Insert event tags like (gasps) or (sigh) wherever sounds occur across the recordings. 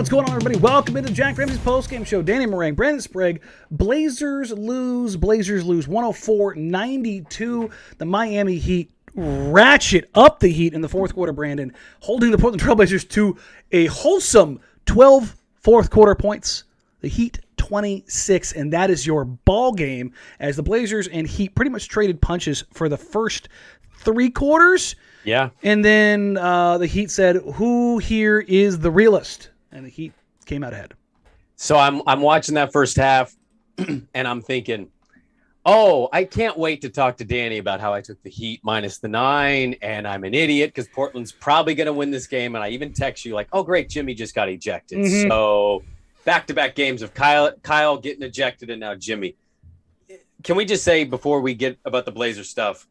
What's going on, everybody? Welcome into Jack Ramsay's postgame show. Danny Marang, Brandon Sprague. Blazers lose. Blazers lose 104 92. The Miami Heat ratchet up the Heat in the fourth quarter, Brandon, holding the Portland Trailblazers to a wholesome 12 fourth quarter points. The Heat 26, and that is your ball game as the Blazers and Heat pretty much traded punches for the first three quarters. Yeah. And then uh, the Heat said, Who here is the realist? And the Heat came out ahead. So I'm I'm watching that first half (clears throat) and I'm thinking, oh, I can't wait to talk to Danny about how I took the Heat minus the nine, and I'm an idiot because Portland's probably going to win this game. And I even text you like, oh, great, Jimmy just got ejected. Mhm. So back to back games of Kyle Kyle getting ejected and now Jimmy. Can we just say before we get about the Blazer stuff?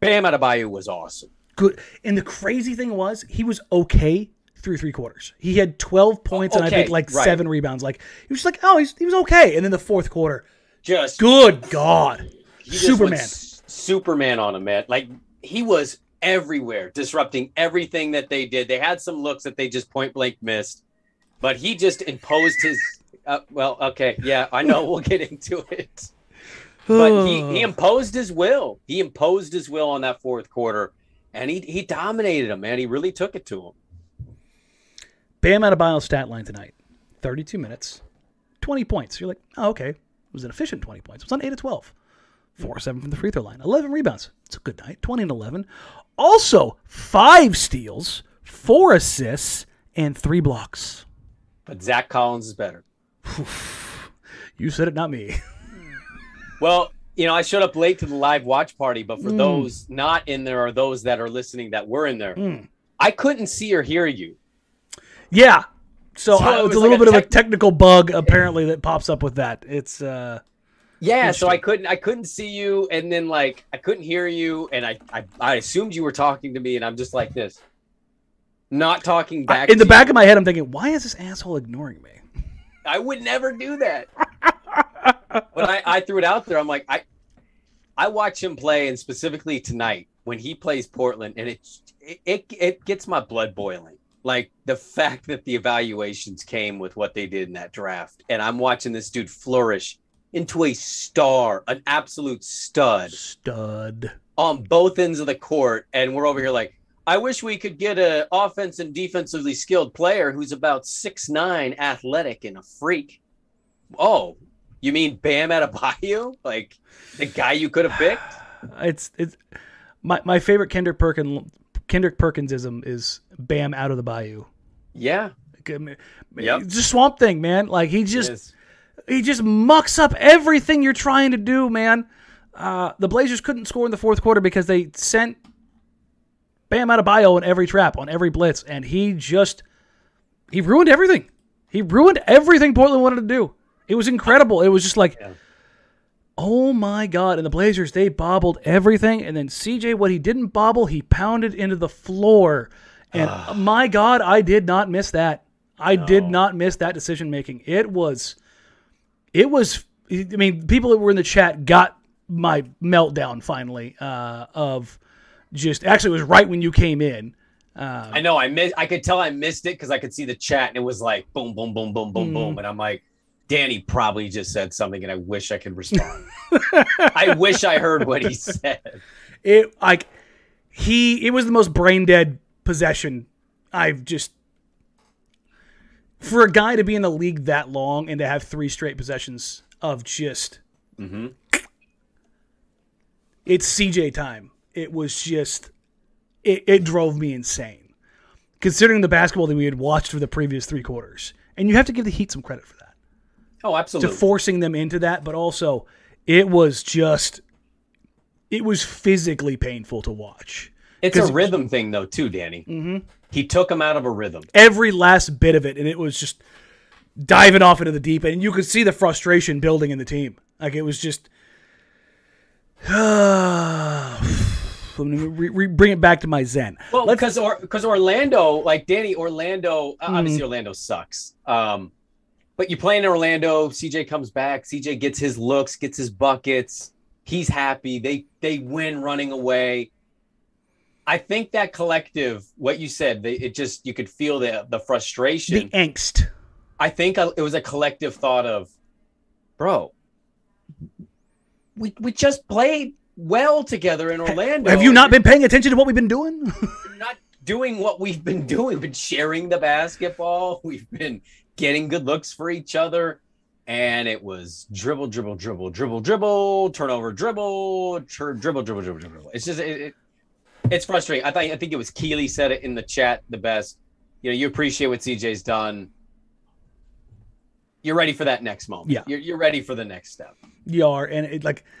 Bam Adebayo was awesome. Good. And the crazy thing was, he was okay through three quarters. He had 12 points and I think like right. seven rebounds. Like, he was just like, Oh, he's, he was okay. And then the fourth quarter, Just good God. He just went Superman. Superman on him, man. Like he was everywhere, disrupting everything that they did. They had some looks that they just point blank missed, but he just imposed his. Uh, well, okay, yeah, I know. We'll get into it, but he, he (sighs) imposed his will. He imposed his will on that fourth quarter, and he he dominated him, man. He really took it to him. Bam Adebayo's stat line tonight 32 minutes, 20 points. You're like, Oh, okay. It was an efficient 20 points. It was on 8 of 12. 4 7 from the free throw line, 11 rebounds. It's a good night. 20 and 11. Also, five steals, four assists, and three blocks. But Zach Collins is better. (sighs) You said it, not me. (laughs) Well, you know, I showed up late to the live watch party, but for those not in there or those that are listening that were in there, Mm. I couldn't see or hear you. Yeah. So, So I, it it's a like little a bit of a technical bug apparently that pops up with that. It's uh Yeah, so I couldn't I couldn't see you and then like I couldn't hear you and I I, I assumed you were talking to me and I'm just like this. Not talking back in the back you. of my head I'm thinking, why is this asshole ignoring me? (laughs) I would never do that. (laughs) when I, I threw it out there, I'm like, I I watch him play, and specifically tonight when he plays Portland, and it it it, it gets my blood boiling. Like the fact that the evaluations came with what they did in that draft, and I'm watching this dude flourish into a star, an absolute stud Stud. on both ends of the court, and we're over here like, I wish we could get a offense and defensively skilled player who's about six nine, athletic, and a freak. Oh, you mean Bam Adebayo, (laughs) like the guy you could have picked? (sighs) It's it's my my favorite Kendrick Perkins Kendrick Perkinsism is Bam out of the bayou. Yeah, Yep. Just swamp thing, man. Like he just he just mucks up everything you're trying to do, man. Uh, the Blazers couldn't score in the fourth quarter because they sent Bam Adebayo in every trap, on every blitz, and he just he ruined everything. He ruined everything Portland wanted to do. It was incredible. It was just like, Yeah. Oh my god! And the Blazers they bobbled everything, and then CJ, what he didn't bobble, he pounded into the floor. And my god, I did not miss that. I did not miss that decision making. It was, it was. I mean, people that were in the chat got my meltdown finally uh, of just actually it was right when you came in Uh, I know I missed. I could tell I missed it because I could see the chat and it was like boom, boom, boom, boom, boom, Mm. boom, and I'm like, Danny probably just said something, and I wish I could respond. (laughs) I wish I heard what he said. it like he it was the most brain dead possession I've just for a guy to be in the league that long and to have three straight possessions of just hmm it's CJ time. It was just it, it drove me insane. Considering the basketball that we had watched for the previous three quarters. And you have to give the Heat some credit for that. Oh, To absolutely. forcing them into that, but also it was just it was physically painful to watch. it's a rhythm thing, though, too, Danny. Mm-hmm. He took him out of a rhythm. every last bit of it, and it was just diving off into the deep end. And you could see the frustration building in the team. Like it was just. (sighs) Let me re- re- bring it back to my zen. Well, Let's- because or because Orlando, like Danny, Orlando, uh, obviously. Orlando sucks. Um, but you play in Orlando, CJ comes back, CJ gets his looks, gets his buckets, he's happy. They they win running away. I think that collective, what you said, they, it just you could feel the the frustration. the angst. I think uh, it was a collective thought of, bro, we we just played well together in Orlando. Have you not been paying attention to what we've been doing? (laughs) Not doing what we've been doing. We've been sharing the basketball. We've been getting good looks for each other. And it was dribble, dribble, dribble, dribble, dribble, turnover, dribble, dribble, dribble, dribble, dribble. It's just it, it, it's frustrating. I think I think it was Keely said it in the chat the best. You know, you appreciate what CJ's done. You're ready for that next moment. Yeah. You're, you're ready for the next step. you are, and it like. (sighs)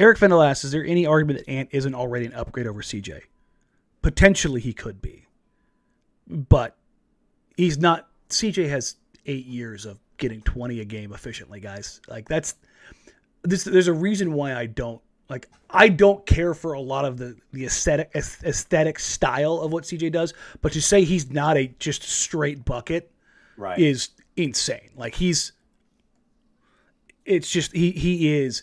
Eric Fendel asks, "Is there any argument that Ant isn't already an upgrade over CJ? Potentially, he could be, but he's not. CJ has eight years of getting twenty a game efficiently, guys. Like that's this. There's a reason why I don't like. I don't care for a lot of the the aesthetic aesthetic style of what CJ does, but to say he's not a just straight bucket Right. is insane. Like he's it's just he he is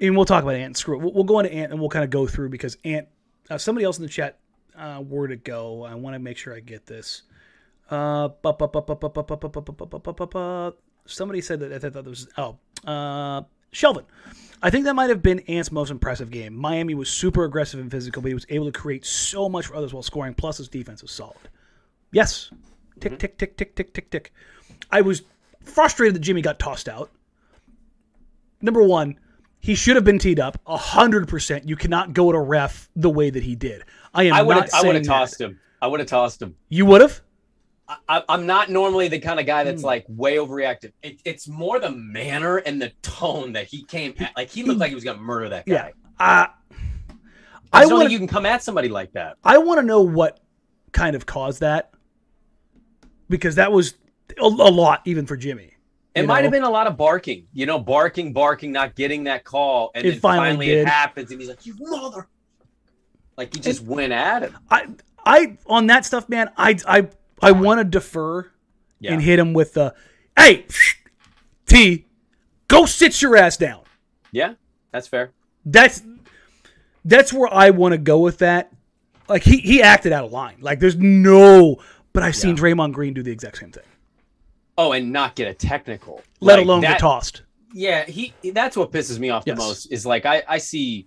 and we'll talk about Ant. Screw it. We'll, we'll go into Ant and we'll kind of go through because Ant. Uh, somebody else in the chat, uh, where to go? I want to make sure I get this. Uh, somebody said that I thought that was oh, uh, Shelvin. I think that might have been Ant's most impressive game. Miami was super aggressive and physical, but he was able to create so much for others while scoring. Plus, his defense was solid. Yes, tick tick tick tick tick tick tick. I was frustrated that Jimmy got tossed out. Number one, he should have been teed up hundred percent. You cannot go to ref the way that he did. I am. I would. Not have, I would have tossed him. I would have tossed him. You would have. I, I'm not normally the kind of guy Hmm. that's like way overreactive. It, it's more the manner and the tone that he came at. Like he looked like he was gonna murder that guy. Yeah. Uh, I I don't want think you can come at somebody like that. I want to know what kind of caused that because that was a, a lot even for Jimmy. It might have been a lot of barking, you know, barking, barking, not getting that call, and It then finally finally, it happens, and he's like, "You mother!" Like he just went at him. I I on that stuff, man. I I I want to defer Yeah, and hit him with the hey T, go sit your ass down. yeah, that's fair. That's that's where I want to go with that. Like he he acted out of line. Like there's no. But I've seen Draymond Green do the exact same thing. Oh, and not get a technical, Let Like, alone that, get tossed. Yeah, he. That's what pisses me off Yes. the most. Is like I I see,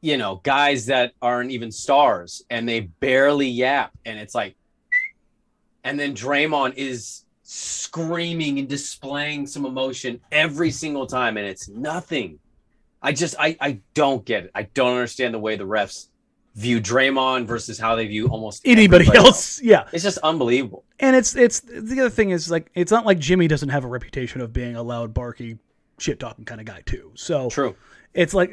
you know, guys that aren't even stars and they barely yap, and it's like, and then Draymond is screaming and displaying some emotion every single time, and it's nothing. I just I I don't get it. I don't understand the way the refs view Draymond versus how they view almost Anybody everybody else? Yeah. It's just unbelievable. And it's it's the other thing is like it's not like Jimmy doesn't have a reputation of being a loud, barky, shit talking kind of guy too. So True. it's like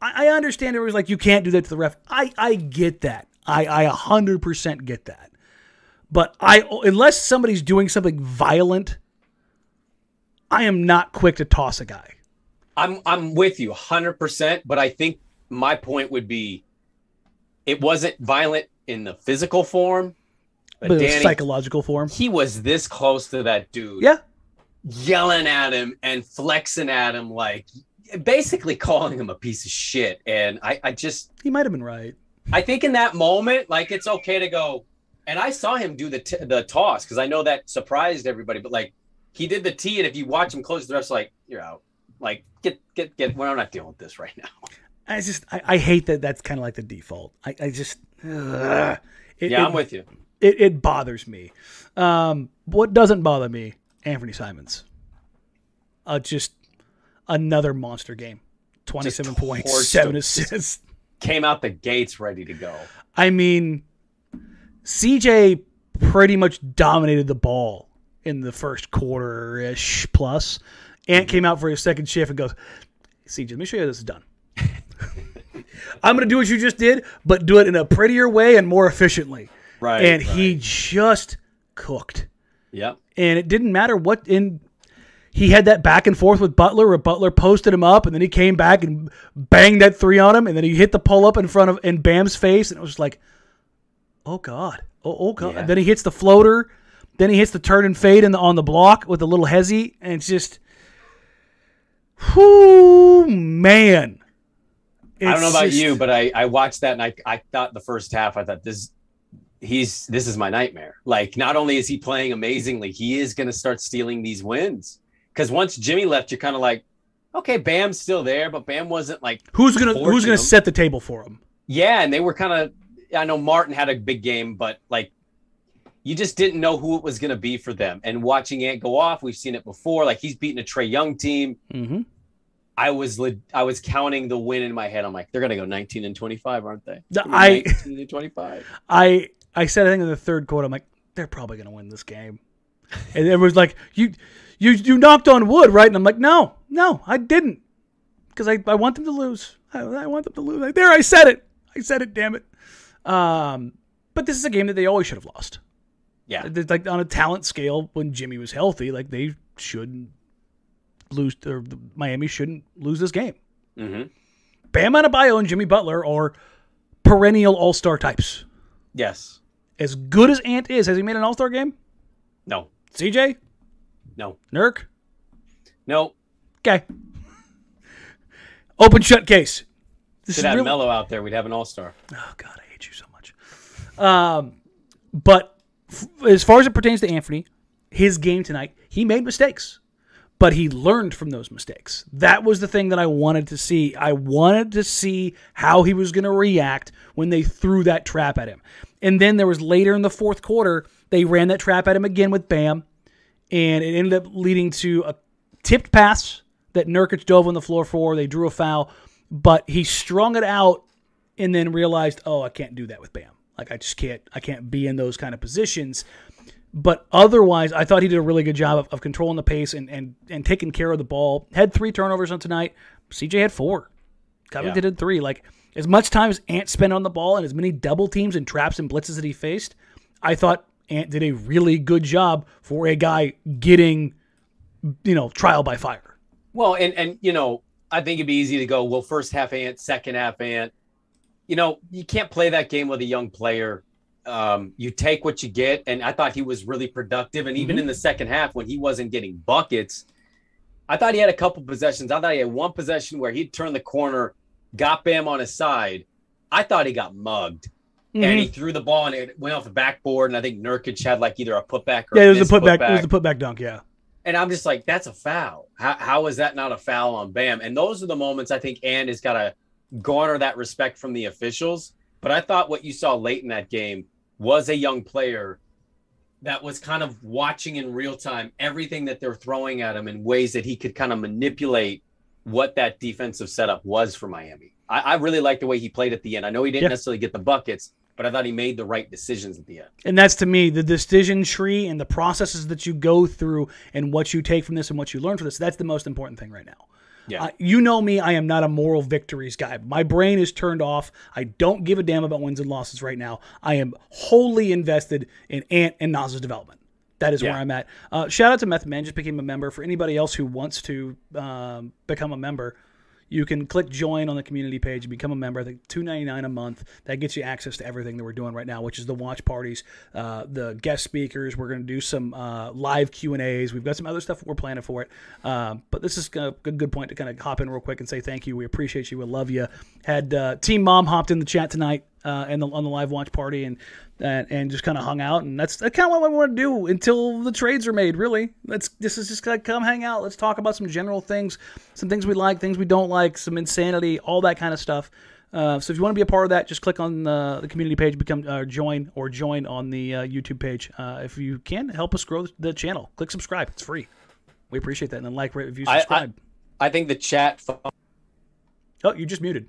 I, I understand it was like you can't do that to the ref. I I get that. I I hundred percent get that. But I unless somebody's doing something violent, I am not quick to toss a guy. I'm I'm with you 100%, but I think my point would be it wasn't violent in the physical form, but, But Danny psychological form. he was this close to that dude. Yeah. Yelling at him and flexing at him like basically calling him a piece of shit. And I, I just, He might have been right. I think in that moment, like it's okay to go. And I saw him do the t- the toss because I know that surprised everybody. But like he did the tee, and if you watch him close, the rest like you're out. Like get get get. Well, I'm not dealing with this right now. I just I, I hate that that's kind of like the default. I, I just. It- Yeah, it- I'm with you. it, it bothers me. Um, what doesn't bother me, Anfernee Simons. Uh, just another monster game. 27 points, 7 assists. Came out the gates ready to go. I mean, CJ pretty much dominated the ball in the first quarter ish plus. Ant came out for his second shift and goes, CJ, let me show you how this is done. (laughs) I'm going to do what you just did, but do it in a prettier way and more efficiently. Right. and he just cooked. Yep. and it didn't matter what in he had that back and forth with Butler where Butler posted him up and then he came back and banged that three on him and then he hit the pull up in front of in Bam's face and it was like oh god oh, oh god Yeah. and then he hits the floater then he hits the turn and fade in the, on the block with a little hezzy and it's just whoo man I don't know about just- you, but I I watched that and I I thought the first half I thought this he's this is my nightmare. Like not only is he playing amazingly, he is going to start stealing these wins. Because once Jimmy left, you're kind of like, okay, Bam's still there, but Bam wasn't like who's gonna who's gonna him. set the table for him yeah, and they were kind of. I know Martin had a big game, but like, you just didn't know who it was going to be for them. And watching Ant go off, we've seen it before. Like he's beaten a Trae Young team. mm-hmm. I was I was counting the win in my head. I'm like, they're going to go 19 and 25, aren't they? The- They're gonna I- 19 and 25. I I said I think in the third quarter, I'm like, they're probably gonna win this game. And it was like, you you you knocked on wood, right? And I'm like, no, no, I didn't. Because I, I want them to lose. I, I want them to lose. Like, there, I said it. I said it, damn it. Um, but this is a game that they always should have lost. Yeah. Like on a talent scale, when Jimmy was healthy, like they shouldn't lose, or Miami shouldn't lose this game. hmm Bam Adebayo and Jimmy Butler are perennial All Star types. Yes. As good as Ant is, has he made an All Star game? No. CJ? No. Nurk? No. Okay. (laughs) Open shut case. This Should is have Melo out there. We'd have an all star. Oh God, hate you so much. Um, but f- as far as it pertains to Anthony, his game tonight, he made mistakes, but he learned from those mistakes. That was the thing that I wanted to see. I wanted to see how he was going to react when they threw that trap at him. And then there was later in the fourth quarter, they ran that trap at him again with Bam, and it ended up leading to a tipped pass that Nurkic dove on the floor for. They drew a foul, but he strung it out and then realized, oh, I can't do that with Bam. Like I just can't, I can't be in those kind of positions. But otherwise, I thought he did a really good job of, of controlling the pace and, and and taking care of the ball. Had three turnovers on tonight. CJ had four. Covington Yeah. did three. Like as much time as Ant spent on the ball and as many double teams and traps and blitzes that he faced, I thought Ant did a really good job for a guy getting, you know, trial by fire. Well, and and you know, I think it'd be easy to go, well, first half ant, second half ant. You know, you can't play that game with a young player. Um, you take what you get, and I thought he was really productive. And even Mhm. in the second half, when he wasn't getting buckets, I thought he had a couple possessions. I thought he had one possession where he'd turn the corner, got Bam on his side. I thought he got mugged, and Mm-hmm. he threw the ball and it went off the backboard. And I think Nurkic had like either a putback or Yeah, it was a missed putback. It was the putback dunk. Yeah. and I'm just like, that's a foul. How, how is that not a foul on Bam? And those are the moments I think Ant has got to garner that respect from the officials. But I thought what you saw late in that game was a young player that was kind of watching in real time everything that they're throwing at him in ways that he could kind of manipulate what that defensive setup was for Miami. I, I really like the way he played at the end. I know he didn't Yeah. necessarily get the buckets, but I thought he made the right decisions at the end. And that's to me the decision tree and the processes that you go through and what you take from this and what you learn from this. That's the most important thing right now. Yeah. Uh, you know me, I am not a moral victories guy. My brain is turned off. I don't give a damn about wins and losses right now. I am wholly invested in Ant and Nas's development. That is Yeah. where I'm at. Uh, shout out to Method Man, just became a member. For anybody else who wants to um, become a member, you can click join on the community page and become a member. I think two ninety nine a month. That gets you access to everything that we're doing right now, which is the watch parties, uh, the guest speakers. We're going to do some uh, live Q and A's. We've got some other stuff we're planning for it. Um, but this is a good, good point to kind of hop in real quick and say thank you. We appreciate you. We love you. Had uh, Team Mom hopped in the chat tonight uh, and the, on the live watch party and and, and just kind of hung out. And that's, that's kind of what we want to do until the trades are made really. Let's this is just gonna come hang out. Let's talk about some general things some things we like things we don't like some insanity all that kind of stuff. Uh, so if you want to be a part of that just click on the, the community page become uh, join or join on the uh, youtube page. Uh, if you can help us grow the channel. Click subscribe. It's free. We appreciate that. And then like rate review subscribe I, I, I think the chat oh you just muted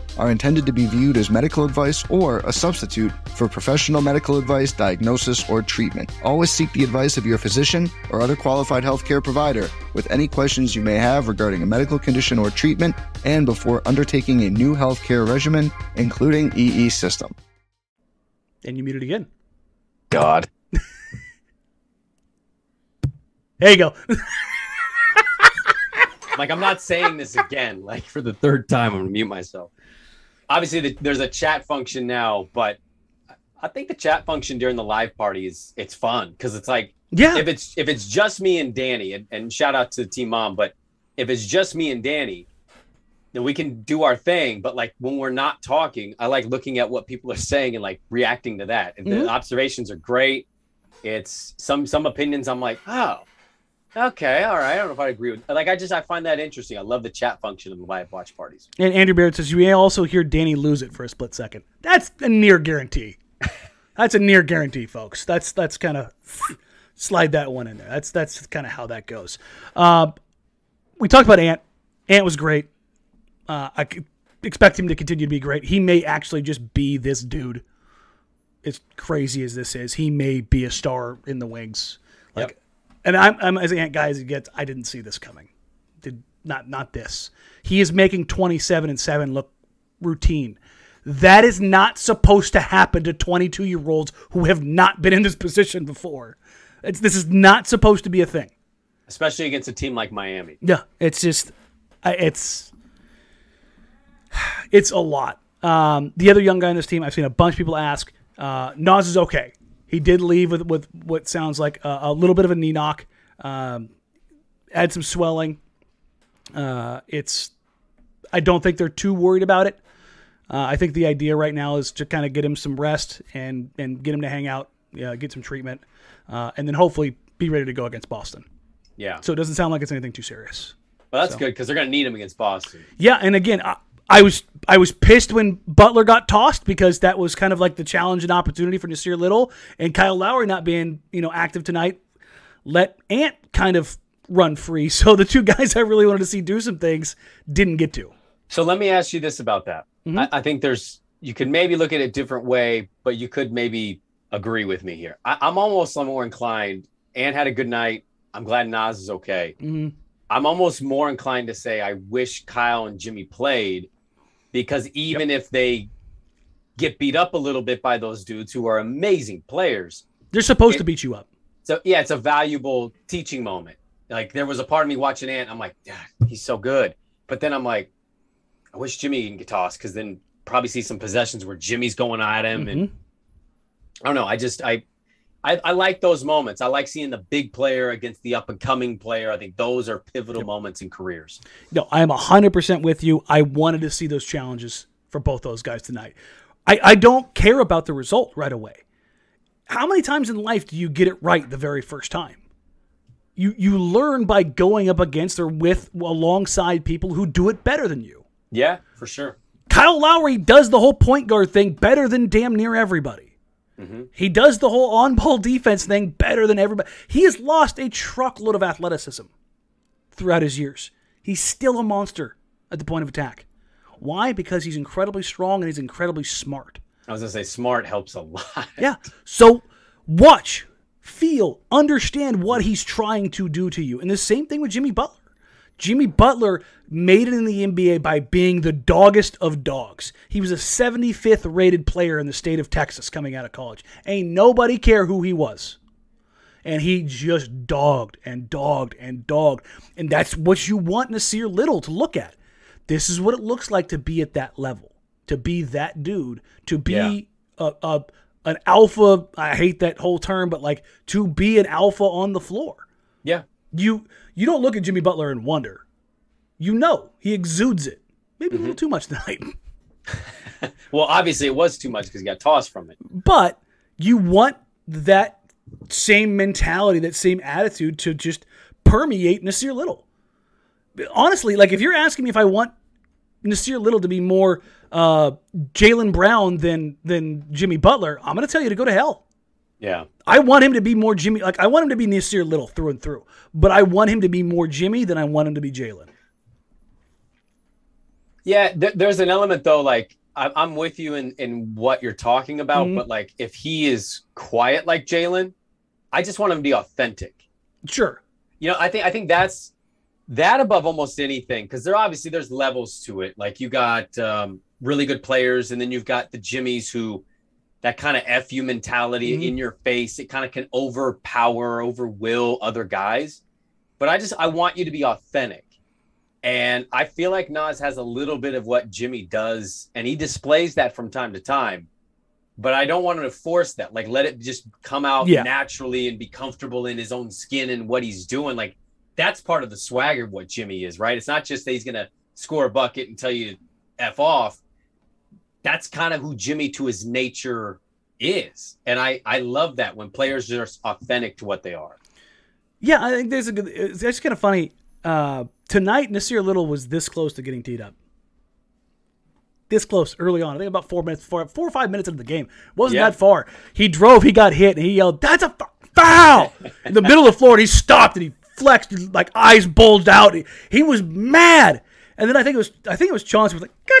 are intended to be viewed as medical advice or a substitute for professional medical advice, diagnosis, or treatment. Always seek the advice of your physician or other qualified healthcare provider with any questions you may have regarding a medical condition or treatment and before undertaking a new healthcare regimen, including EE system. And you muted again. God. (laughs) There you go. like I'm not saying this again. Like for the third time, I'm gonna mute myself. Obviously, the, there's a chat function now, but I think the chat function during the live party is it's fun because it's like yeah. if it's if it's just me and Danny, and, and shout out to the Team Mom, but if it's just me and Danny, then we can do our thing. But like when we're not talking, I like looking at what people are saying and like reacting to that. And Mhm. the observations are great. It's some some opinions I'm like, oh, okay, all right. I don't know if I agree with like I just I find that interesting. I love the chat function of the live watch parties. And Andrew Barrett says you may also hear Danny lose it for a split second. That's a near guarantee. (laughs) That's a near guarantee, folks. That's that's kind of slide that one in there. That's that's kind of how that goes. Uh, we talked about Ant. Ant was great. Uh, I expect him to continue to be great. He may actually just be this dude. As crazy as this is, he may be a star in the wings. And I'm, I'm as Ant guy as he gets. I didn't see this coming. Did not not this. He is making 27 and seven look routine. That is not supposed to happen to 22 year olds who have not been in this position before. It's, this is not supposed to be a thing. Especially against a team like Miami. Yeah, it's just, it's, it's a lot. Um, the other young guy on this team, I've seen a bunch of people ask. Uh, Nas is okay. He did leave with with what sounds like a, a little bit of a knee knock. Um, had some swelling. Uh, it's, I don't think they're too worried about it. Uh, I think the idea right now is to kind of get him some rest and and get him to hang out, yeah, get some treatment, uh, and then hopefully be ready to go against Boston. Yeah. So it doesn't sound like it's anything too serious. Well, that's So- good because they're gonna need him against Boston. Yeah, and again, I, I was I was pissed when Butler got tossed because that was kind of like the challenge and opportunity for Nassir Little and Kyle Lowry not being you know active tonight. Let Ant kind of run free. (laughs) So the two guys I really wanted to see do some things didn't get to. So let me ask you this about that. Mhm. I, I think there's you could maybe look at it a different way, but you could maybe agree with me here. I, I'm almost more inclined. Ant had a good night. I'm glad Nas is okay. hmm I'm almost more inclined to say I wish Kyle and Jimmy played because even if they get beat up a little bit by those dudes who are amazing players, They're supposed It- to beat you up. so yeah, it's a valuable teaching moment. Like there was a part of me watching Ant, I'm like, yeah, he's so good. But then I'm like, I wish Jimmy can get tossed because then probably see some possessions where Jimmy's going at him, and Mhm. I don't know. I just I, I I like those moments. I like seeing the big player against the up and coming player. I think those are pivotal moments in careers. No, I am 100% with you. I wanted to see those challenges for both those guys tonight. I, I don't care about the result right away. How many times in life do you get it right the very first time? You you learn by going up against or with alongside people who do it better than you. Yeah, for sure. Kyle Lowry does the whole point guard thing better than damn near everybody. Mm-hmm. He does the whole on ball defense thing better than everybody. He has lost a truckload of athleticism throughout his years. He's still a monster at the point of attack. Why? Because he's incredibly strong and he's incredibly smart. I was gonna say smart helps a lot. Yeah. So watch, feel, understand what he's trying to do to you. And the same thing with Jimmy Butler. Jimmy Butler made it in the NBA by being the doggest of dogs. He was a 75th rated player in the state of Texas coming out of college. Ain't nobody care who he was. And he just dogged and dogged and dogged. And that's what you want Nassir Little to look at. This is what it looks like to be at that level, to be that dude, to be Yeah. a, a an alpha. I hate that whole term, but like to be an alpha on the floor. Yeah. You you don't look at Jimmy Butler and wonder. You know he exudes it. Maybe a Mm-hmm. little too much tonight, (laughs) Well, obviously it was too much because he got tossed from it. but you want that same mentality, that same attitude to just permeate Nassir Little. Honestly, like if you're asking me if I want Nassir Little to be more uh, Jaylen Brown than than Jimmy Butler, I'm going to tell you to go to hell. Yeah. I want him to be more Jimmy. Like I want him to be Nassir Little through and through, but I want him to be more Jimmy than I want him to be Jaylen. Yeah, th- there's an element though, like I- I'm with you in in what you're talking about, Mhm. but like if he is quiet like Jaylen, I just want him to be authentic. Sure. You know, I think I think that's that above almost anything because there obviously there's levels to it. Like you got um, really good players, and then you've got the Jimmies who that kind of fu mentality Mhm. in your face. It kind of can overpower, overwill other guys. But I just I want you to be authentic. And I feel like Nas has a little bit of what Jimmy does, and he displays that from time to time. But I don't want him to force that. Like, let it just come out Yeah. naturally and be comfortable in his own skin and what he's doing. Like, that's part of the swagger of what Jimmy is, right? It's not just that he's going to score a bucket and tell you F off. That's kind of who Jimmy to his nature is. And I, I love that when players are authentic to what they are. Yeah, I think there's a good. It's actually kind of funny. Uh, tonight, Nassir Little was this close to getting teed up. This close early on. I think about four minutes, four, four or five minutes into the game. wasn't Yeah. that far. He drove, he got hit, and he yelled, "That's a f- foul!" (laughs) In the middle of the floor, and he stopped and he flexed, like eyes bulged out. He, he was mad. And then I think it was, I think it was Chauncey was like, "Get the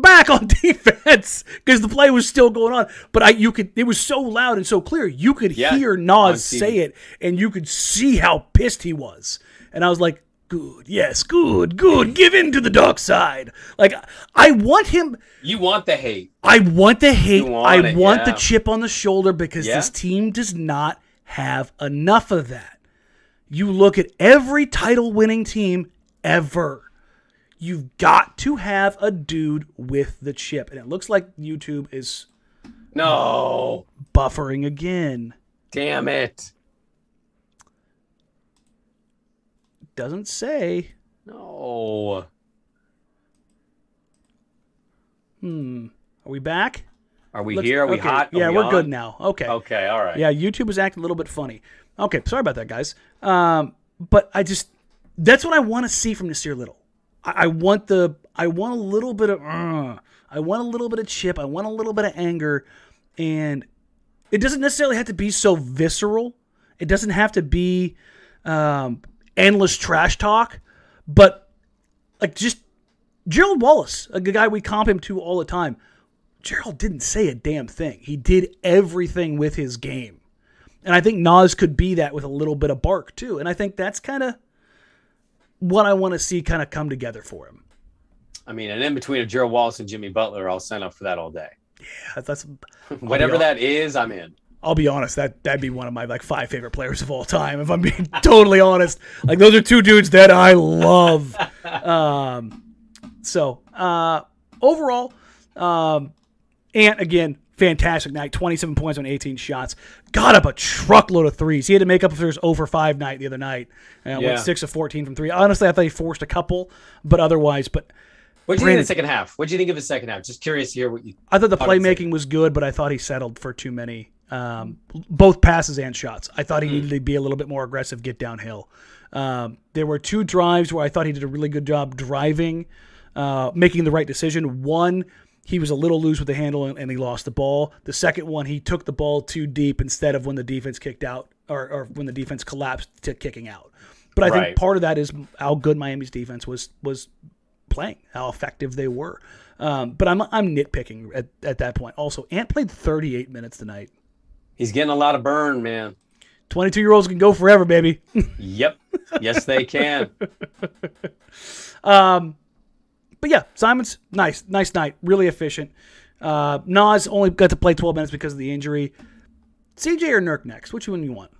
back on (laughs) defense," because the play was still going on. But I, you could, it was so loud and so clear, you could Yeah, hear Nas say it, and you could see how pissed he was. And I was like, good, yes, good, good. Give in to the dark side. Like, I want him. You want the hate. I want the hate. Want I it, want the chip on the shoulder because Yeah. this team does not have enough of that. You look at every title winning team ever. You've got to have a dude with the chip. And it looks like YouTube is No. buffering again. Damn it. Doesn't say. No. Hmm. Are we back? Are we here? Are we okay. hot? Are Yeah, we we're on? good now. Okay. Okay, all right. Yeah, YouTube is acting a little bit funny. Okay, sorry about that, guys. Um, but I just that's what I want to see from Nassir Little. I, want the I want a little bit of, uh, I want a little bit of chip. I want a little bit of anger, and it doesn't necessarily have to be so visceral. It doesn't have to be um, endless trash talk, but like just Gerald Wallace, a guy we comp him to all the time. Gerald didn't say a damn thing. He did everything with his game. And I think Nas could be that with a little bit of bark too. And I think that's kind of what I want to see kind of come together for him. I mean, and in between of Gerald Wallace and Jimmy Butler, I'll sign up for that all day. Yeah, that's (laughs) whatever that is, I'm in. I'll be honest, that that'd be one of my like five favorite players of all time. If I'm being (laughs) totally honest, like those are two dudes that I love. (laughs) Um, so uh, overall, um, Ant again, fantastic night. 27 points on 18 shots. Got up a truckload of threes. He had to make up for his over five night the other night. And Yeah. went six of 14 from three. Honestly, I thought he forced a couple, but otherwise, but What do you think Brandon- of the second half? What do you think of the second half? Just curious to hear what you. I thought the playmaking was good, but I thought he settled for too many, um, both passes and shots. I thought he needed to be a little bit more aggressive, get downhill. Um, there were two drives where I thought he did a really good job driving, uh, making the right decision. One, he was a little loose with the handle and, and he lost the ball. The second one, he took the ball too deep instead of when the defense kicked out or, or when the defense collapsed to kicking out. But I Right. think part of that is how good Miami's defense was was playing, how effective they were. Um, but I'm I'm nitpicking at, at that point. Also, Ant played 38 minutes tonight. He's getting a lot of burn, man. 22 year olds can go forever, baby. (laughs) Yep. yes, they can. (laughs) um, but yeah, Simon's nice, nice night, really efficient. Uh, Nas only got to play 12 minutes because of the injury. CJ or Nurk next? Which one do you want?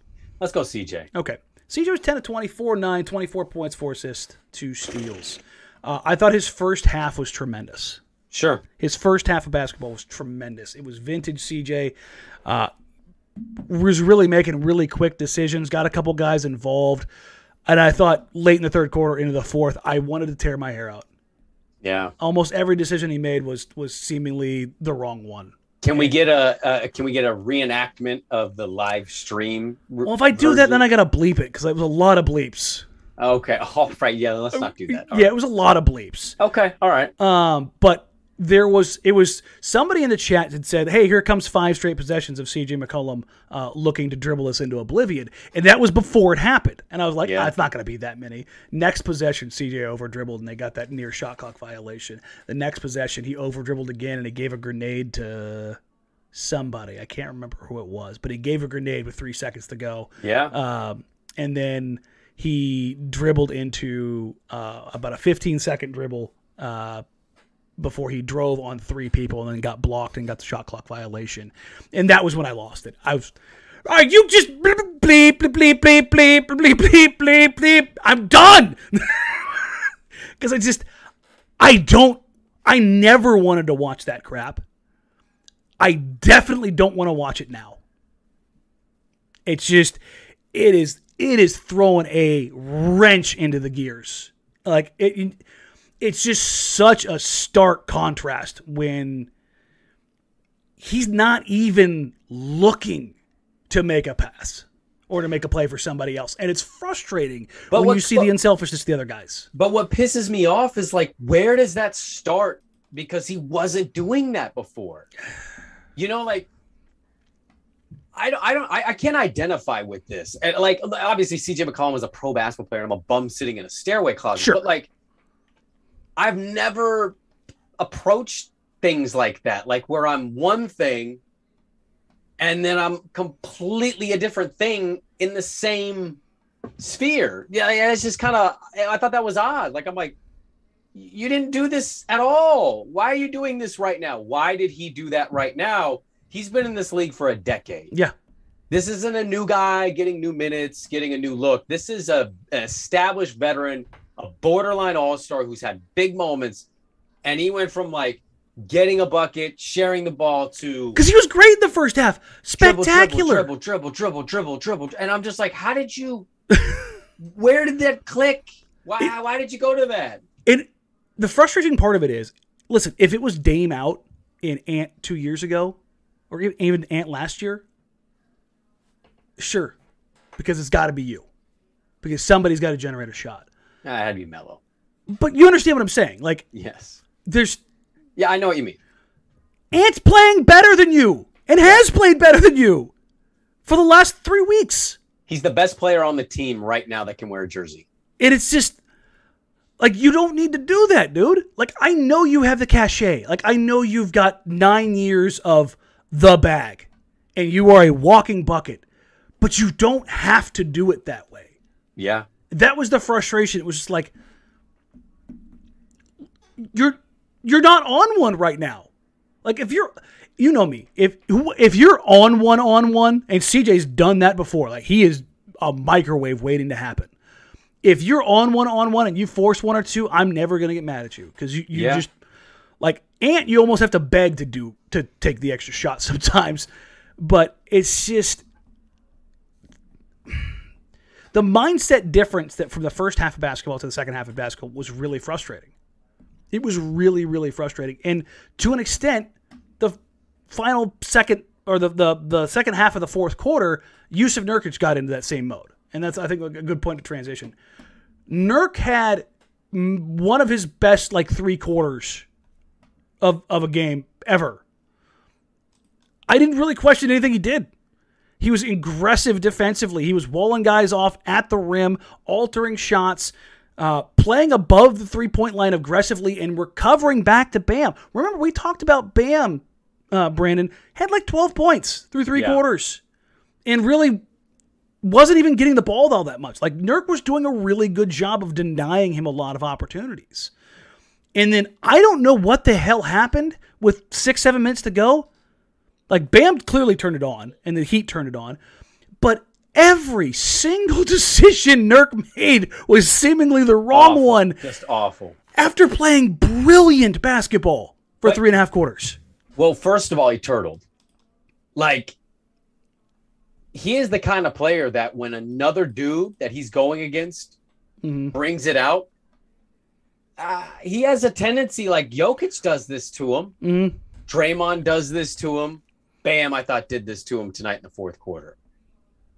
Let's go, CJ. Okay. CJ was 10 to 24, 9, 24 points, 4 assists, 2 steals. Uh, I thought his first half was tremendous. Sure. His first half of basketball was tremendous. It was vintage CJ. Uh, was really making really quick decisions, got a couple guys involved. And I thought late in the third quarter into the fourth, I wanted to tear my hair out. Yeah. Almost every decision he made was was seemingly the wrong one. Can we get a uh, Can we get a reenactment of the live stream? Well, if I do that, then I gotta bleep it because it was a lot of bleeps. Okay. (laughs) Oh, right. Yeah. Let's not do that. All yeah, right. it was a lot of bleeps. Okay. All right. Um, but there was it was somebody in the chat had said, "Hey, here comes five straight possessions of CJ McCollum uh, looking to dribble us into oblivion," and that was before it happened. And I was like, Yeah. ah, "It's not going to be that many." Next possession, CJ over dribbled, and they got that near shot clock violation. The next possession, he over dribbled again, and he gave a grenade to somebody. I can't remember who it was, but he gave a grenade with three seconds to go. Yeah. Um, and then he dribbled into uh, about a 15 second dribble uh, before he drove on three people and then got blocked and got the shot clock violation. And that was when I lost it. I was, are you just bleep, bleep, bleep, bleep, bleep, bleep, bleep, bleep, bleep. I'm done. (laughs) Because I just, I don't, I never wanted to watch that crap. I definitely don't want to watch it now. It's just it is it is throwing a wrench into the gears. Like it it's just such a stark contrast when he's not even looking to make a pass or to make a play for somebody else. And it's frustrating But when what- you see the unselfishness of the other guys. But what pisses me off is like, where does that start? Because he wasn't doing that before. You know, like I don't, I don't, I, I can't identify with this. And like, obviously, CJ McCollum was a pro basketball player. I'm a bum sitting in a stairway closet. Sure. But like, I've never approached things like that, like where I'm one thing and then I'm completely a different thing in the same sphere. Yeah, yeah, it's just kind of. I thought that was odd. Like I'm like, you didn't do this at all. Why are you doing this right now? Why did he do that right now? He's been in this league for a decade. Yeah. This isn't a new guy getting new minutes, getting a new look. This is a an established veteran, a borderline all-star who's had big moments, and he went from like getting a bucket, sharing the ball to Because he was great in the first half. Spectacular. Dribble, dribble, dribble, dribble, dribble, and I'm just like, how did you? (laughs) where did that click? Why? why did you go to that? And the frustrating part of it is, listen, if it was Dame out in Ant two years ago, or even Ant last year, sure, because it's got to be you, because somebody's got to generate a shot. It had to be Melo. but you understand what I'm saying. Like, Yes. there's Yeah, I know what you mean. Ant's playing better than you and has played better than you for the last three weeks. He's the best player on the team right now that can wear a jersey. And it's just like you don't need to do that, dude. Like I know you have the cachet. Like I know you've got nine years of the bag, and you are a walking bucket. But you don't have to do it that way. Yeah. That was the frustration. It was just like you're you're not on one right now. Like if you're you know me. If if you're on one on one and CJ's done that before, like he is a microwave waiting to happen. If you're on one on one and you force one or two, I'm never gonna get mad at you because you, you Yeah. just like Ant. You almost have to beg to do to take the extra shot (laughs) sometimes, but it's just the mindset difference that from the first half of basketball to the second half of basketball was really frustrating. It was really, really frustrating. And to an extent, the final second or the, the, the second half of the fourth quarter, Yusuf Nurkic got into that same mode. And that's, I think, a good point to transition. Nurk had one of his best, like, three quarters of, of a game ever. I didn't really question anything he did. He was aggressive defensively. He was walling guys off at the rim, altering shots, uh, playing above the three point line aggressively, and recovering back to Bam. Remember, we talked about Bam, uh, Brandon, had like 12 points through three Yeah. quarters and really wasn't even getting the ball all that much. Like, Nurk was doing a really good job of denying him a lot of opportunities. And then I don't know what the hell happened with six, seven minutes to go. Like Bam clearly turned it on, and the Heat turned it on, but every single (laughs) decision Nurk made was seemingly the wrong Awful. one Just awful. after playing brilliant basketball for three and a half quarters. Well, first of all, he turtled. Like, he is the kind of player that when another dude that he's going against Mhm. brings it out, uh, he has a tendency, like Jokic does this to him. Mhm. Draymond does this to him. Bam, I thought did this to him tonight in the fourth quarter.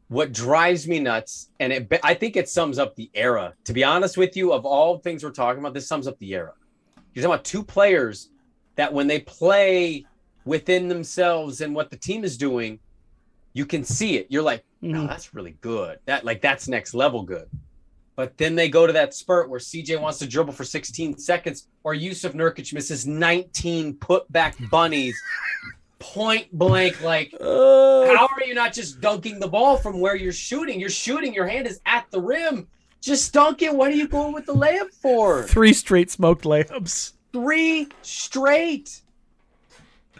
What drives me nuts, and it, I think it sums up the era. To be honest with you, of all things we're talking about, this sums up the era. You're talking about two players that when they play within themselves and what the team is doing, you can see it. You're like, no, Mhm. that's really good. That like that's next level good. But then they go to that spurt where CJ wants to dribble for 16 seconds, or Yusuf Nurkic misses 19 putback bunnies, point blank. Like, Uh, how are you not just dunking the ball from where you're shooting? You're shooting, your hand is at the rim. Just dunk it. What are you going with the layup for? three straight smoked layups. Three straight.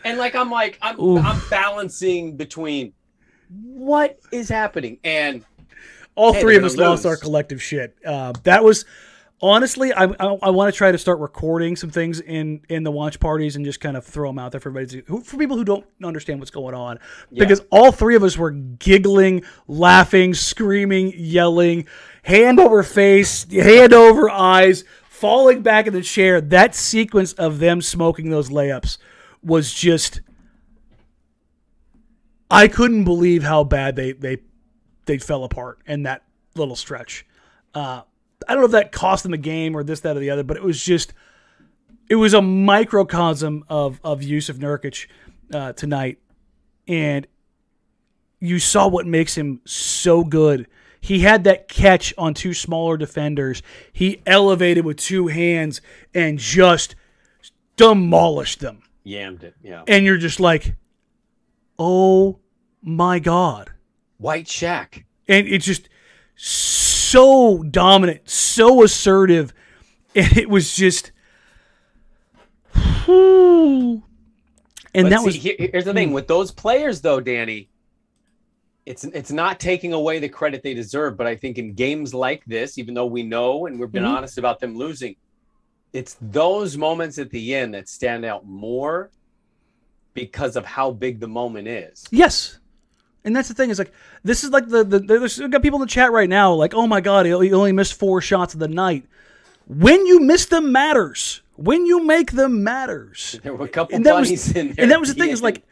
And like I'm like I'm. I'm balancing between what is happening and All Hey, three of us gonna lost our collective shit. Uh, that was honestly, I, I, I want to try to start recording some things in in the watch parties and just kind of throw them out there for everybody who, for people who don't understand what's going on. Because all three of us were giggling, laughing, screaming, yelling, hand over face, hand over eyes, falling back in the chair. That sequence of them smoking those layups was just. I couldn't believe how bad they they they fell apart in that little stretch. Uh, I don't know if that cost them the game or this, that, or the other, but it was just it was a microcosm of of Yusuf Nurkic uh, tonight, and you saw what makes him so good. He had that catch on two smaller defenders. He elevated with two hands and just demolished them. yammed it. Yeah. And you're just like, oh my god White Shaq. and it's just so dominant, so assertive, and it was just, whew. and But that see, was here- here's the thing with those players though, Danny. It's it's not taking away the credit they deserve, but I think in games like this, even though we know and we've been Mhm. honest about them losing, it's those moments at the end that stand out more because of how big the moment is. yes, and that's the thing is like this is like the the there's got people in the chat right now like oh my god he only missed four shots of the night. When you miss them matters. When you make them matters. (laughs) There were a couple and that was bunnies in there. and that was the thing is like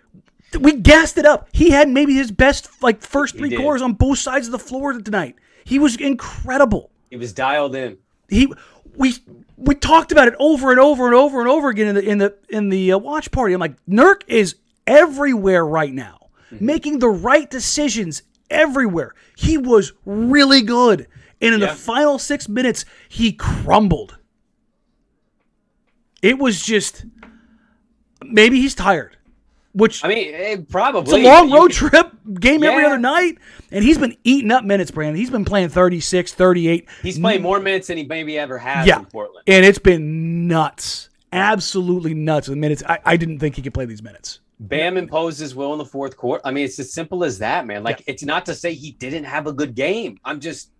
we gassed it up. He had maybe his best like first three quarters on both sides of the floor tonight. He was incredible. he was dialed in. He we we talked about it over and over and over and over again in the in the in the uh, watch party. I'm like, Nurk is everywhere right now, making the right decisions everywhere. He was really good, and in Yeah. the final six minutes, he crumbled. It was just maybe he's tired, which I mean, eh, probably. it's a long road trip game every other night, and he's been eating up minutes, Brandon. He's been playing 36, 38. He's played more minutes than he maybe ever has Yeah. in Portland. And it's been nuts. Absolutely nuts. The minutes. I, I didn't think he could play these minutes. Bam imposed his will in the fourth quarter. I mean, it's as simple as that, man. Like, it's not to say he didn't have a good game. I'm just,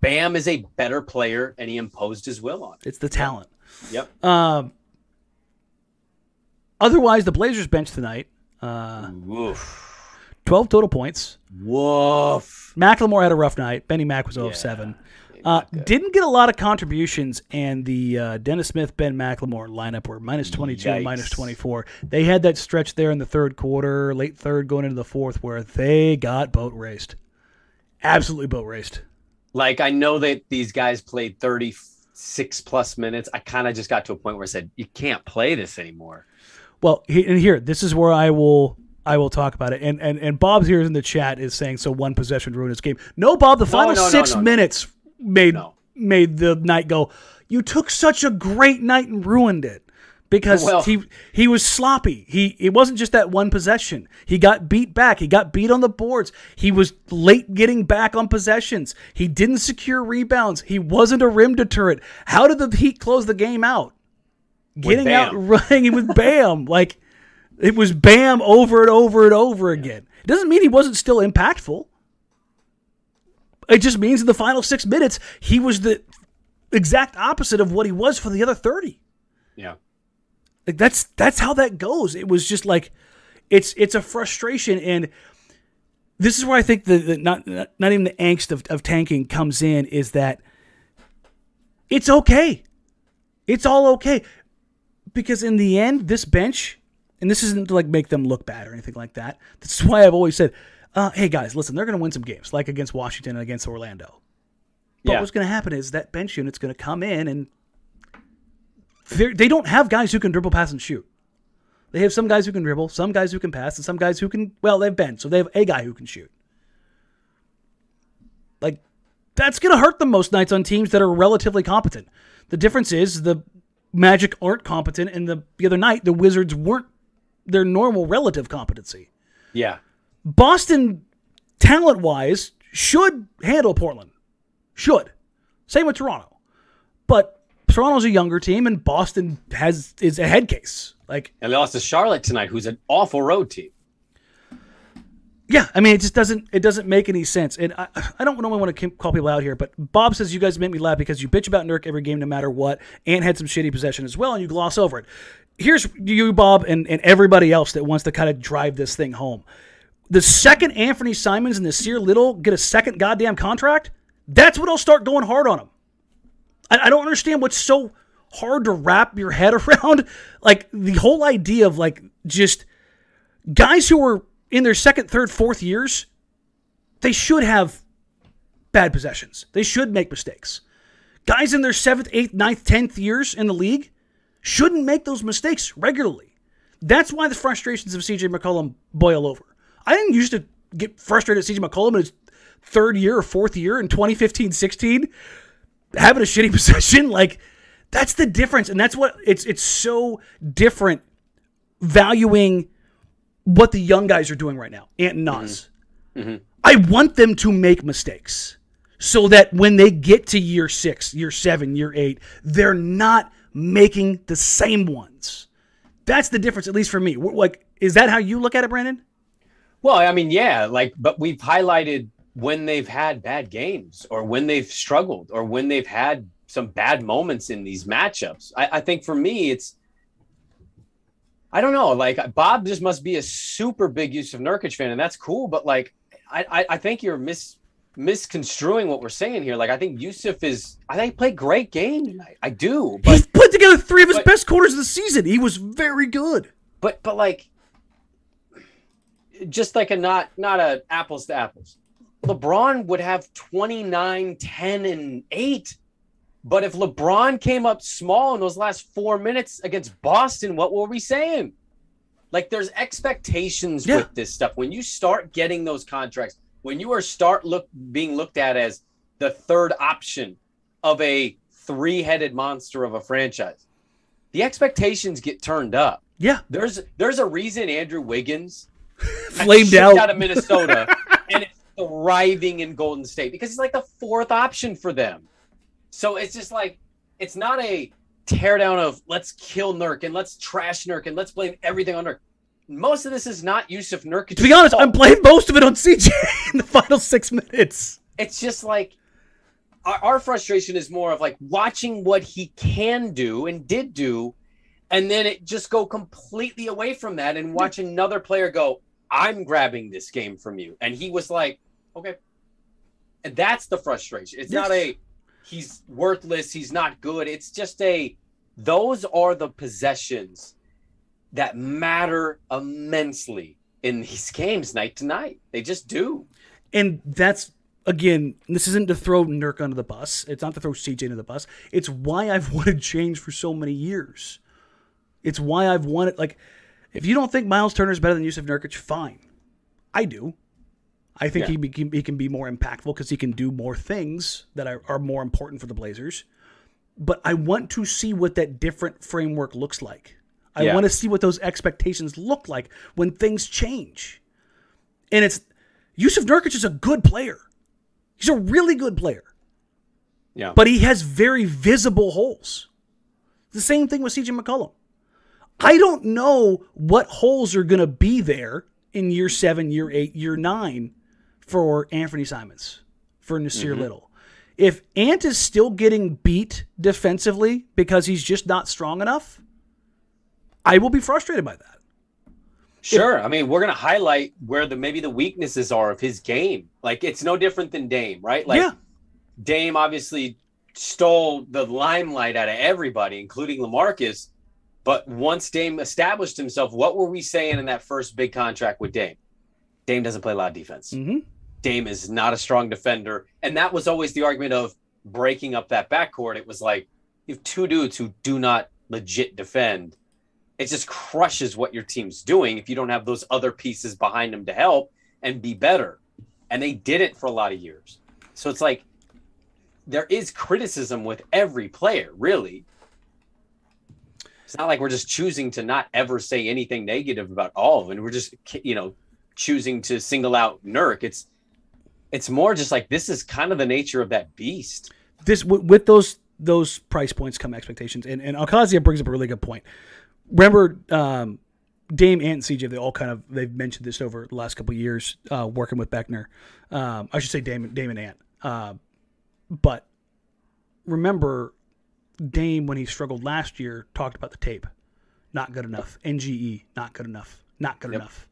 Bam is a better player, and he imposed his will on. It. It's the talent. Yep. Um, otherwise, the Blazers bench tonight, uh, Woof. 12 total points. Woof. McLemore had a rough night. Benny Mack was 0 of 7. Uh, didn't get a lot of contributions, and the uh, Dennis Smith, Ben McLemore lineup were minus 22 Yikes. minus 24. They had that stretch there in the third quarter, late third, going into the fourth, where they got boat raced. Absolutely boat raced. Like, I know that these guys played 36 plus minutes. I kind of just got to a point where I said, you can't play this anymore. Well, and here, this is where I will I will talk about it. And and and Bob's here in the chat is saying so one possession ruined his game. No, Bob, the final no, no, six no. minutes made No. made the night go. You took such a great night and ruined it. Because Well- he he was sloppy. He it wasn't just that one possession. He got beat back. He got beat on the boards. He was late getting back on possessions. He didn't secure rebounds. He wasn't a rim deterrent. How did the Heat close the game out? Getting out (laughs) running with Bam. like it was Bam over and over and over again. It doesn't mean he wasn't still impactful. It just means in the final six minutes, he was the exact opposite of what he was for the other 30. Yeah. Like that's that's how that goes. It was just like it's it's a frustration and this is where I think the, the not not not even the angst of, of tanking comes in is that it's okay. It's all okay. Because in the end, this bench, and this isn't to like make them look bad or anything like that. This is why I've always said, uh, hey guys, listen, they're gonna win some games, like against Washington and against Orlando. But Yeah. what's going to happen is that bench unit's going to come in and they're- don't have guys who can dribble, pass, and shoot. They have some guys who can dribble, some guys who can pass, and some guys who can. Well, they've been so they have a guy who can shoot. Like that's going to hurt them most nights on teams that are relatively competent. The difference is the Magic aren't competent, and the the other night the Wizards weren't their normal relative competency. Yeah. Boston, talent wise, should handle Portland. Should. Same with Toronto. But Toronto's a younger team, and Boston has is a head case. Like, And they lost to Charlotte tonight, who's an awful road team. yeah, I mean, it just doesn't it doesn't make any sense. And I, I don't normally want to call people out here, but Bob says you guys make me laugh because you bitch about Nurk every game, no matter what, and had some shitty possession as well, and you gloss over it. Here's you, Bob, and, and everybody else that wants to kind of drive this thing home. The second Anfernee Simons and Nassir Little get a second goddamn contract, that's when I'll start going hard on them. I, I don't understand what's so hard to wrap your head (laughs) around. Like the whole idea of like just guys who are in their second, third, fourth years, they should have bad possessions. They should make mistakes. Guys in their seventh, eighth, ninth, tenth years in the league shouldn't make those mistakes regularly. That's why the frustrations of CJ McCollum boil over. I didn't used to get frustrated at CJ McCollum in his third year or fourth year in 2015 16 having a shitty (laughs) possession. Like, that's the difference. And that's what it's it's so different valuing what the young guys are doing right now, Ant and Nas. Mm-hmm. Mm-hmm. I want them to make mistakes so that when they get to year six, year seven, year eight, they're not making the same ones. That's the difference, at least for me. Like, is that how you look at it, Brandon? Well, I mean, yeah, like, but we've highlighted when they've had bad games or when they've struggled or when they've had some bad moments in these matchups. I, I think for me, it's, I don't know, like Bob just must be a super big Yusuf Nurkic fan, and that's cool. But like, I, I, I think you're mis misconstruing what we're saying here. Like, I think Yusuf is, I think he played great game tonight. I do, but He's put together three of his but- best quarters of the season. He was very good. but but like just like a not not a apples to apples lebron would have 29 10 and 8 But if LeBron came up small in those last four minutes against Boston, what were we saying? Like there's expectations Yeah. with this stuff. When you start getting those contracts, when you are start look being looked at as the third option of a three-headed monster of a franchise, the expectations get turned up. Yeah, There's there's a reason Andrew Wiggins flamed out. out of Minnesota (laughs) and is thriving in Golden State because it's like the fourth option for them. So it's just like it's not a teardown of let's kill Nurk and let's trash Nurk and let's blame everything on Nurk. Most of this is not Yusuf Nurkic. to be honest, I'm oh. blaming most of it on CJ (laughs) in the final six minutes. it's just like our, our frustration is more of like watching what he can do and did do, and then it just go completely away from that and watch another player go, I'm grabbing this game from you. And he was like, okay. And that's the frustration. It's not a he's worthless, he's not good. It's just a those are the possessions that matter immensely in these games night to night. They just do. And that's again, this isn't to throw Nurk under the bus. It's not to throw CJ under the bus. It's why I've (laughs) wanted change for so many years. It's why I've wanted like if you don't think Myles Turner is better than Yusuf Nurkic, fine. I do. I think Yeah. he, be, he can be more impactful because he can do more things that are, are more important for the Blazers. But I want to see what that different framework looks like. I Yeah. want to see what those expectations look like when things change. And it's Yusuf Nurkic is a good player. He's a really good player, Yeah. but he has very visible holes. The same thing with CJ McCollum. I don't know what holes are going to be there in year seven, year eight, year nine for Anfernee Simons, for Nassir mm-hmm. Little. If Ant is still getting beat defensively because he's just not strong enough, I will be frustrated by that. Sure. I mean, we're gonna highlight where the maybe the weaknesses are of his game. Like it's no different than Dame, right? Like yeah. Dame obviously stole the limelight out of everybody, including LaMarcus. But once Dame established himself, what were we saying in that first big contract with Dame? Dame doesn't play a lot of defense. hmm Dame is not a strong defender. And that was always the argument of breaking up that backcourt. It was like you have two dudes who do not legit defend. It just crushes what your team's doing if you don't have those other pieces behind them to help and be better. And they did it for a lot of years. So it's like there is criticism with every player, really. It's not like we're just choosing to not ever say anything negative about all of them. We're just, you know, choosing to single out Nurk. It's it's more just like this is kind of the nature of that beast. this with, those those price points come expectations, and and Alcazia brings up a really good point. Remember, um, Dame and CJ, they all kind of they've mentioned this over the last couple years, uh, working with Beckner. Um, I should say Dame, Dame and Ant. Uh, but remember, Dame when he struggled last year talked about the tape, not good enough. NGE, not good enough, not good Yep. enough.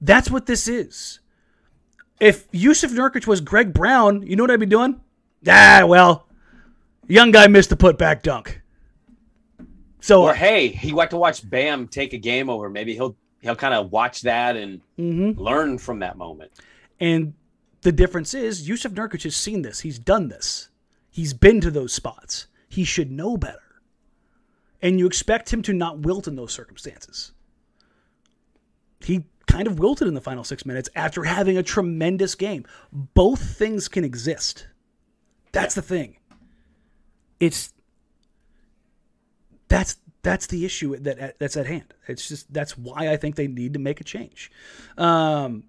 That's what this is. If Yusuf Nurkic was Greg Brown, you know what I'd be doing? Ah, well, young guy missed the putback dunk. So Or hey, he got to watch Bam take a game over. Maybe he'll he'll kind of watch that and Mhm. learn from that moment. And the difference is Yusuf Nurkic has seen this. He's done this. He's been to those spots. He should know better. And you expect him to not wilt in those circumstances. He kind of wilted in the final six minutes after having a tremendous game. Both things can exist. That's the thing. It's that's that's the issue that that's at hand. It's just that's why I think they need to make a change. Um,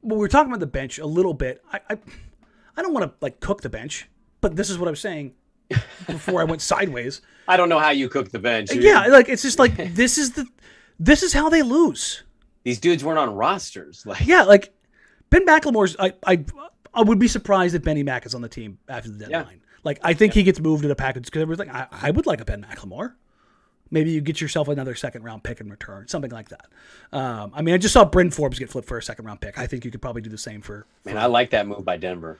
well, we're talking about the bench a little bit. I, I, I don't want to like cook the bench, but this is what I'm saying before I went sideways. I don't know how you cook the bench. Yeah, like it's just like this is the this is how they lose. These dudes weren't on rosters. Like Yeah, like Ben McLemore's. I I I would be surprised if Benny Mack is on the team after the Yeah. deadline. Like I think he gets moved to the package because everyone's like, I, I would like a Ben McLemore. Maybe you get yourself another second round pick in return, something like that. Um, I mean, I just saw Bryn Forbes get flipped for a second round pick. I think you could probably do the same for man, I like that move by Denver.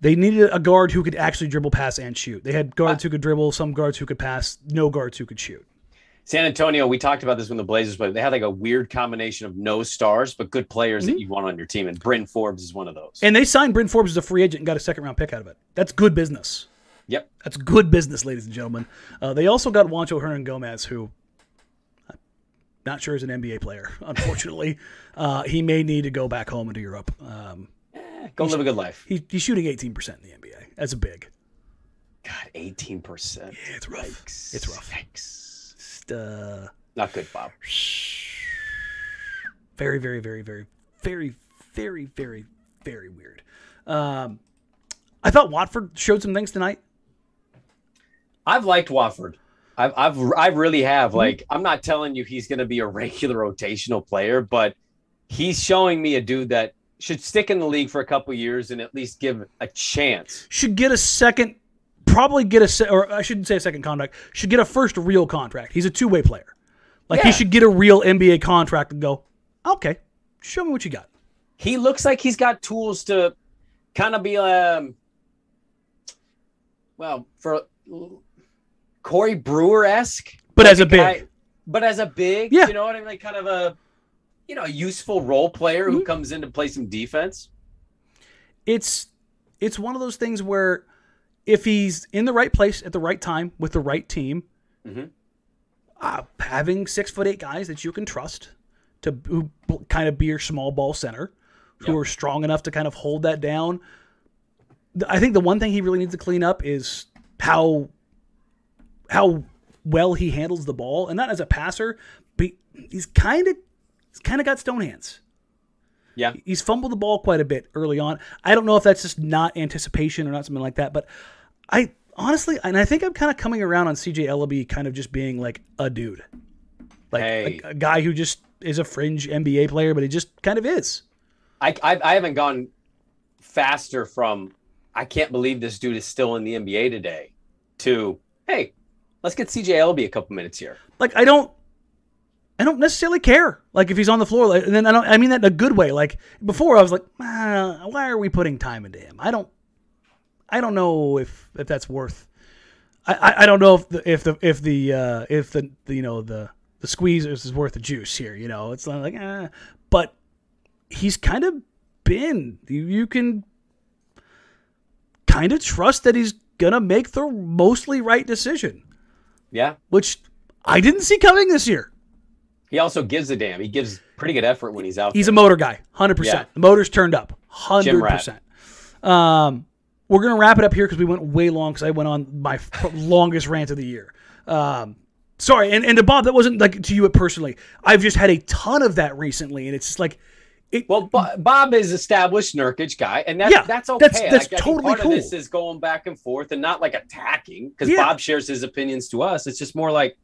They needed a guard who could actually dribble, pass, and shoot. They had guards who could dribble, some guards who could pass, no guards who could shoot. San Antonio, we talked about this when the Blazers played. They had like a weird combination of no stars, but good players that you want on your team. And Bryn Forbes is one of those. And they signed Bryn Forbes as a free agent and got a second round pick out of it. That's good business. Yep. That's good business, ladies and gentlemen. Uh, they also got Juancho Hernangomez, who I'm not sure is an NBA player, (laughs) unfortunately. uh, he may need to go back home into Europe. Um, Go live a good life. he, he's shooting 18% in the NBA. That's a big. God, eighteen percent. Yeah, it's rough. It's rough. Yikes. Just, uh, Not good, Bob. very, very, very, very, very, very, very, very weird. Um, I thought Watford showed some things tonight. I've liked Watford. I've, I've, I really have. Mm-hmm. Like, I'm not telling you he's going to be a regular rotational player, but he's showing me a dude that should stick in the league for a couple years and at least give a chance. Should get a second, probably get a, se- or I shouldn't say a second contract, should get a first real contract. He's a two way player. Like he should get a real NBA contract and go, okay, show me what you got. He looks like he's got tools to kind of be, um, well, for Corey Brewer esque, But as a big. but as a big, Yeah. you know what I mean? Like kind of a, you know, a useful role player Mm-hmm. who comes in to play some defense. it's it's one of those things where if he's in the right place at the right time with the right team, Mhm. uh, having six foot eight guys that you can trust to who kind of be your small ball center, who Yep. are strong enough to kind of hold that down. I think the one thing he really needs to clean up is how how well he handles the ball, and not as a passer, but he's kind of he's kind of got stone hands. Yeah. He's fumbled the ball quite a bit early on. I don't know if that's just not anticipation or not something like that, but I honestly, and I think I'm kind of coming around on CJ Elleby kind of just being like a dude, like Hey. a, a guy who just is a fringe NBA player, but he just kind of is. I, I I haven't gone faster from I can't believe this dude is still in the NBA today to hey, let's get CJ Elleby a couple minutes here. Like I don't, I don't necessarily care. Like if he's on the floor, like, and then I don't. I mean that in a good way. Like before, I was like, ah, why are we putting time into him? I don't, I don't know if if that's worth. I, I, I don't know if the if the if the uh, if the, the you know the the squeeze is worth the juice here. You know, it's not like ah, but he's kind of been. You, you can kind of trust that he's gonna make the mostly right decision, Yeah. which I didn't see coming this year. He also gives a damn. He gives pretty good effort when he's out. There. He's there. a motor guy, hundred Yeah. percent. The motor's turned up, hundred percent. Um, we're gonna wrap it up here because we went way long because I went on my longest rant of the year. Um, sorry, and and to Bob, that wasn't like to you personally. I've just had a ton of that recently, and it's just like, it, Well, Bob is established Nurkic guy, and that's Yeah, that's okay. that's- that's Like, totally part cool. of this is going back and forth and not like attacking because Yeah. Bob shares his opinions to us. It's just more like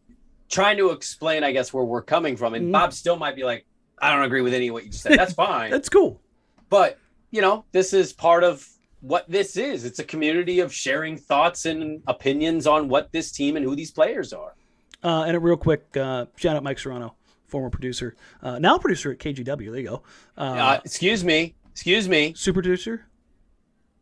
trying to explain, I guess, where we're coming from. And Mhm. Bob still might be like, I don't agree with any of what you just said. (laughs) That's fine. that's cool. but you know this is part of what this is it's a community of sharing thoughts and opinions on what this team and who these players are Uh, and a real quick uh, shout out, Mike Serrano, former producer, uh, now producer at KGW. There you go. Uh, uh, excuse me excuse me super producer,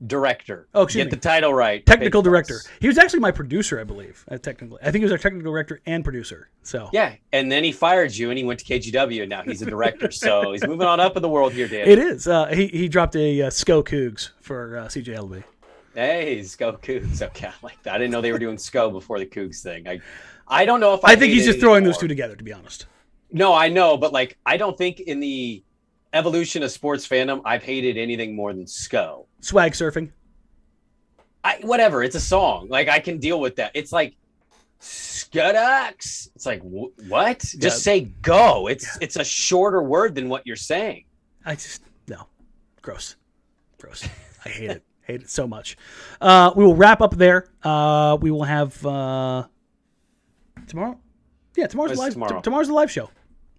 director Oh, excuse get me. the title right technical director. He was actually my producer, I believe. Uh, technically, I think he was our technical director and producer. So yeah and then he fired you and he went to kgw and now he's a director (laughs) so he's moving on up in the world here dan It is. Uh, he he dropped a uh, SCO Cougs for uh, CJ Elleby. hey sco cougs okay I like that i didn't know they were doing sco before the cougs thing i i don't know if i, I think he's just throwing those two together, to be honest. No, I know, but like I don't think in the evolution of sports fandom, I've hated anything more than SCO. Swag surfing. I whatever, it's a song. Like I can deal with that. It's like Skudux. It's like wh- what? Just Yeah. say go. It's it's a shorter word than what you're saying. I just no, gross, gross. I hate it. (laughs) Hate it so much. Uh, we will wrap up there. Uh, we will have uh, tomorrow. Yeah, tomorrow's live. tomorrow. tomorrow's the live show.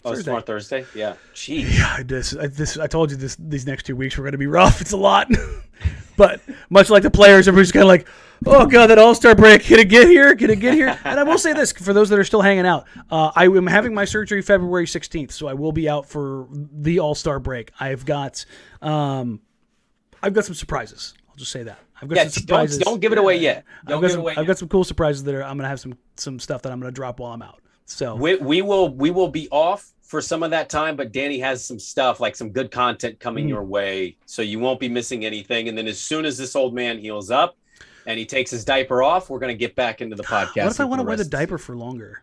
Oh, it's Thursday. tomorrow Thursday. Yeah. Jeez. Yeah, this, I- this I told you this these next two weeks were going to be rough. It's a lot, (laughs) but much like the players, everybody's kind of like, "Oh god, that All Star break, can it get here? Can it get here?" And I will say this for those that are still hanging out, uh, I am having my surgery February sixteenth, so I will be out for the All Star break. I've got, um, I've got some surprises. I'll just say that I've got Yeah. some Don't surprises. don't give it away yet. I've Don't got give some, it away. I've yet. got some cool surprises that are. I'm gonna have some some stuff that I'm gonna drop while I'm out. So We, we will we will be off for some of that time, but Danny has some stuff like some good content coming Mhm. your way, so you won't be missing anything. And then as soon as this old man heals up, and he takes his diaper off, we're gonna get back into the podcast. (gasps) What if I want to wear the diaper for longer?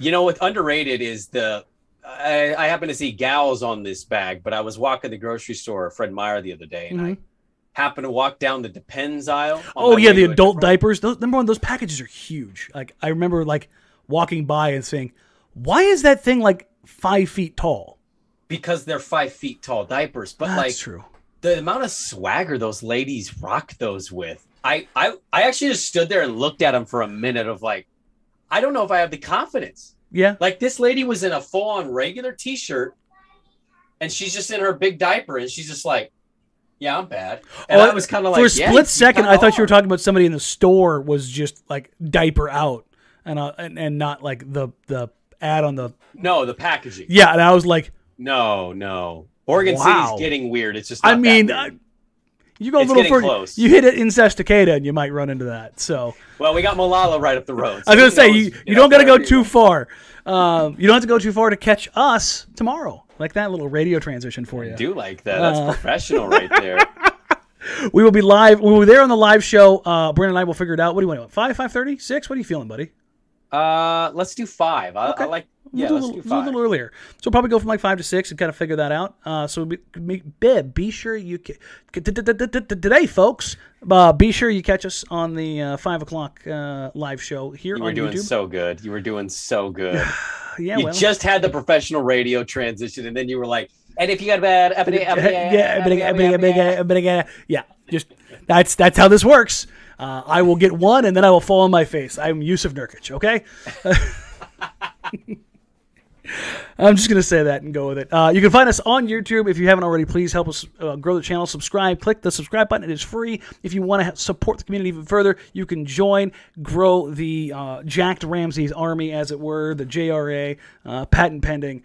You know what underrated is the I, I happen to see gals on this bag, but I was walking the grocery store, Fred Meyer, the other day, and I happened to walk down the Depends aisle. Mm-hmm. Oh yeah, the adult diapers. Those, number one, those packages are huge. Like I remember like walking by and saying, "Why is that thing like five feet tall?" because they're five feet tall diapers. But That's like true. the amount of swagger those ladies rock those with, I I I actually just stood there and looked at them for a minute of like, I don't know if I have the confidence. Yeah. Like this lady was in a full on regular t-shirt and she's just in her big diaper and she's just like, Yeah, I'm bad. And Oh, I was kind of like for a split you second, I thought you were talking about somebody in the store was just like diaper out, and uh, and, and not like the the ad on the No, the packaging. yeah. And I was like, No, no. Oregon Wow. City's getting weird. It's just I mean. I, you go a It's little further, close. you hit it in Estacada, and you might run into that. So well, we got Molalla right up the road. I was gonna say knows, you, you know, don't got to go too far. Um, you don't have to go too far to catch us tomorrow. Like that little radio transition for you. I do like that. That's Uh, professional right there. (laughs) We will be live. We will be there on the live show. Uh, Brandon and I will figure it out. What do you want? Five, five thirty, six? What are you feeling, buddy? Uh, let's do five. I, Okay. I like. We'll Yeah, do a little, do we'll a little earlier. So we'll probably go from like five to six and kind of figure that out. Uh, so be, be, be, sure you today, folks. Uh, be sure you catch us on the uh, five o'clock uh, live show here You were on doing YouTube. so good. You were doing so good. yeah, you well, just had the professional radio transition, and then you were like, "And if you got bad, yeah, again, yeah, just that's that's how this works. Uh, I will get one, and then I will fall on my face. I'm Yusuf Nurkic. Okay. (laughs) I'm just gonna say that and go with it. Uh, you can find us on YouTube if you haven't already. Please help us uh, grow the channel. Subscribe. Click the subscribe button. It is free. If you want to support the community even further, you can join, grow the uh, Jacked Ramsay's army, as it were, the JRA, uh, patent pending.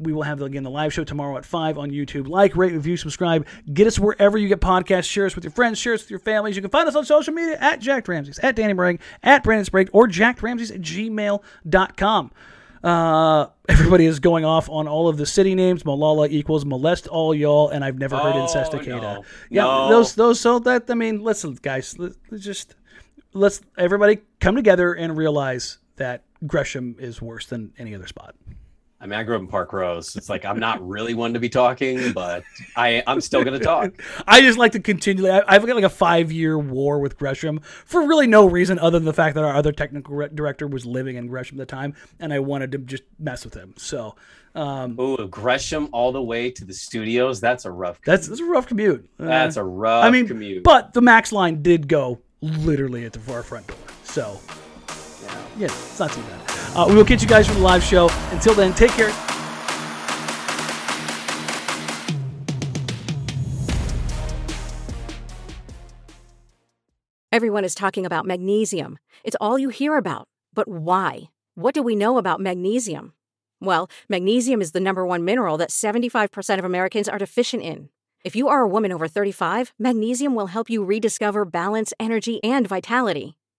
We will have again the live show tomorrow at five on YouTube. Like, rate, review, subscribe. Get us wherever you get podcasts. Share us with your friends. Share us with your families. You can find us on social media at Jacked Ramsay's, at Danny Marang, at Brandon Sprague, or Jack jackedramseys at gmail.com. Uh, everybody is going off on all of the city names. Molalla equals molest all y'all, and I've never heard Oh, incest cicada. no. Yeah, No. those those. So that I mean, listen, guys, let's just let's everybody come together and realize that Gresham is worse than any other spot. I mean, I grew up in Parkrose. It's like I'm not really one to be talking, but I I'm still gonna talk. (laughs) I just like to continually. I- I've got like a five year war with Gresham for really no reason other than the fact that our other technical re- director was living in Gresham at the time, and I wanted to just mess with him. So um, Ooh, Gresham all the way to the studios. That's a rough. that's that's a rough commute. Uh, That's a rough I mean, commute. but the Max line did go literally at the, our front door. So yeah, it's not too bad. Uh, we will catch you guys from the live show. Until then, take care. Everyone is talking about magnesium. It's all you hear about. But why? What do we know about magnesium? Well, magnesium is the number one mineral that 75% of Americans are deficient in. If you are a woman over 35, magnesium will help you rediscover balance, energy, and vitality.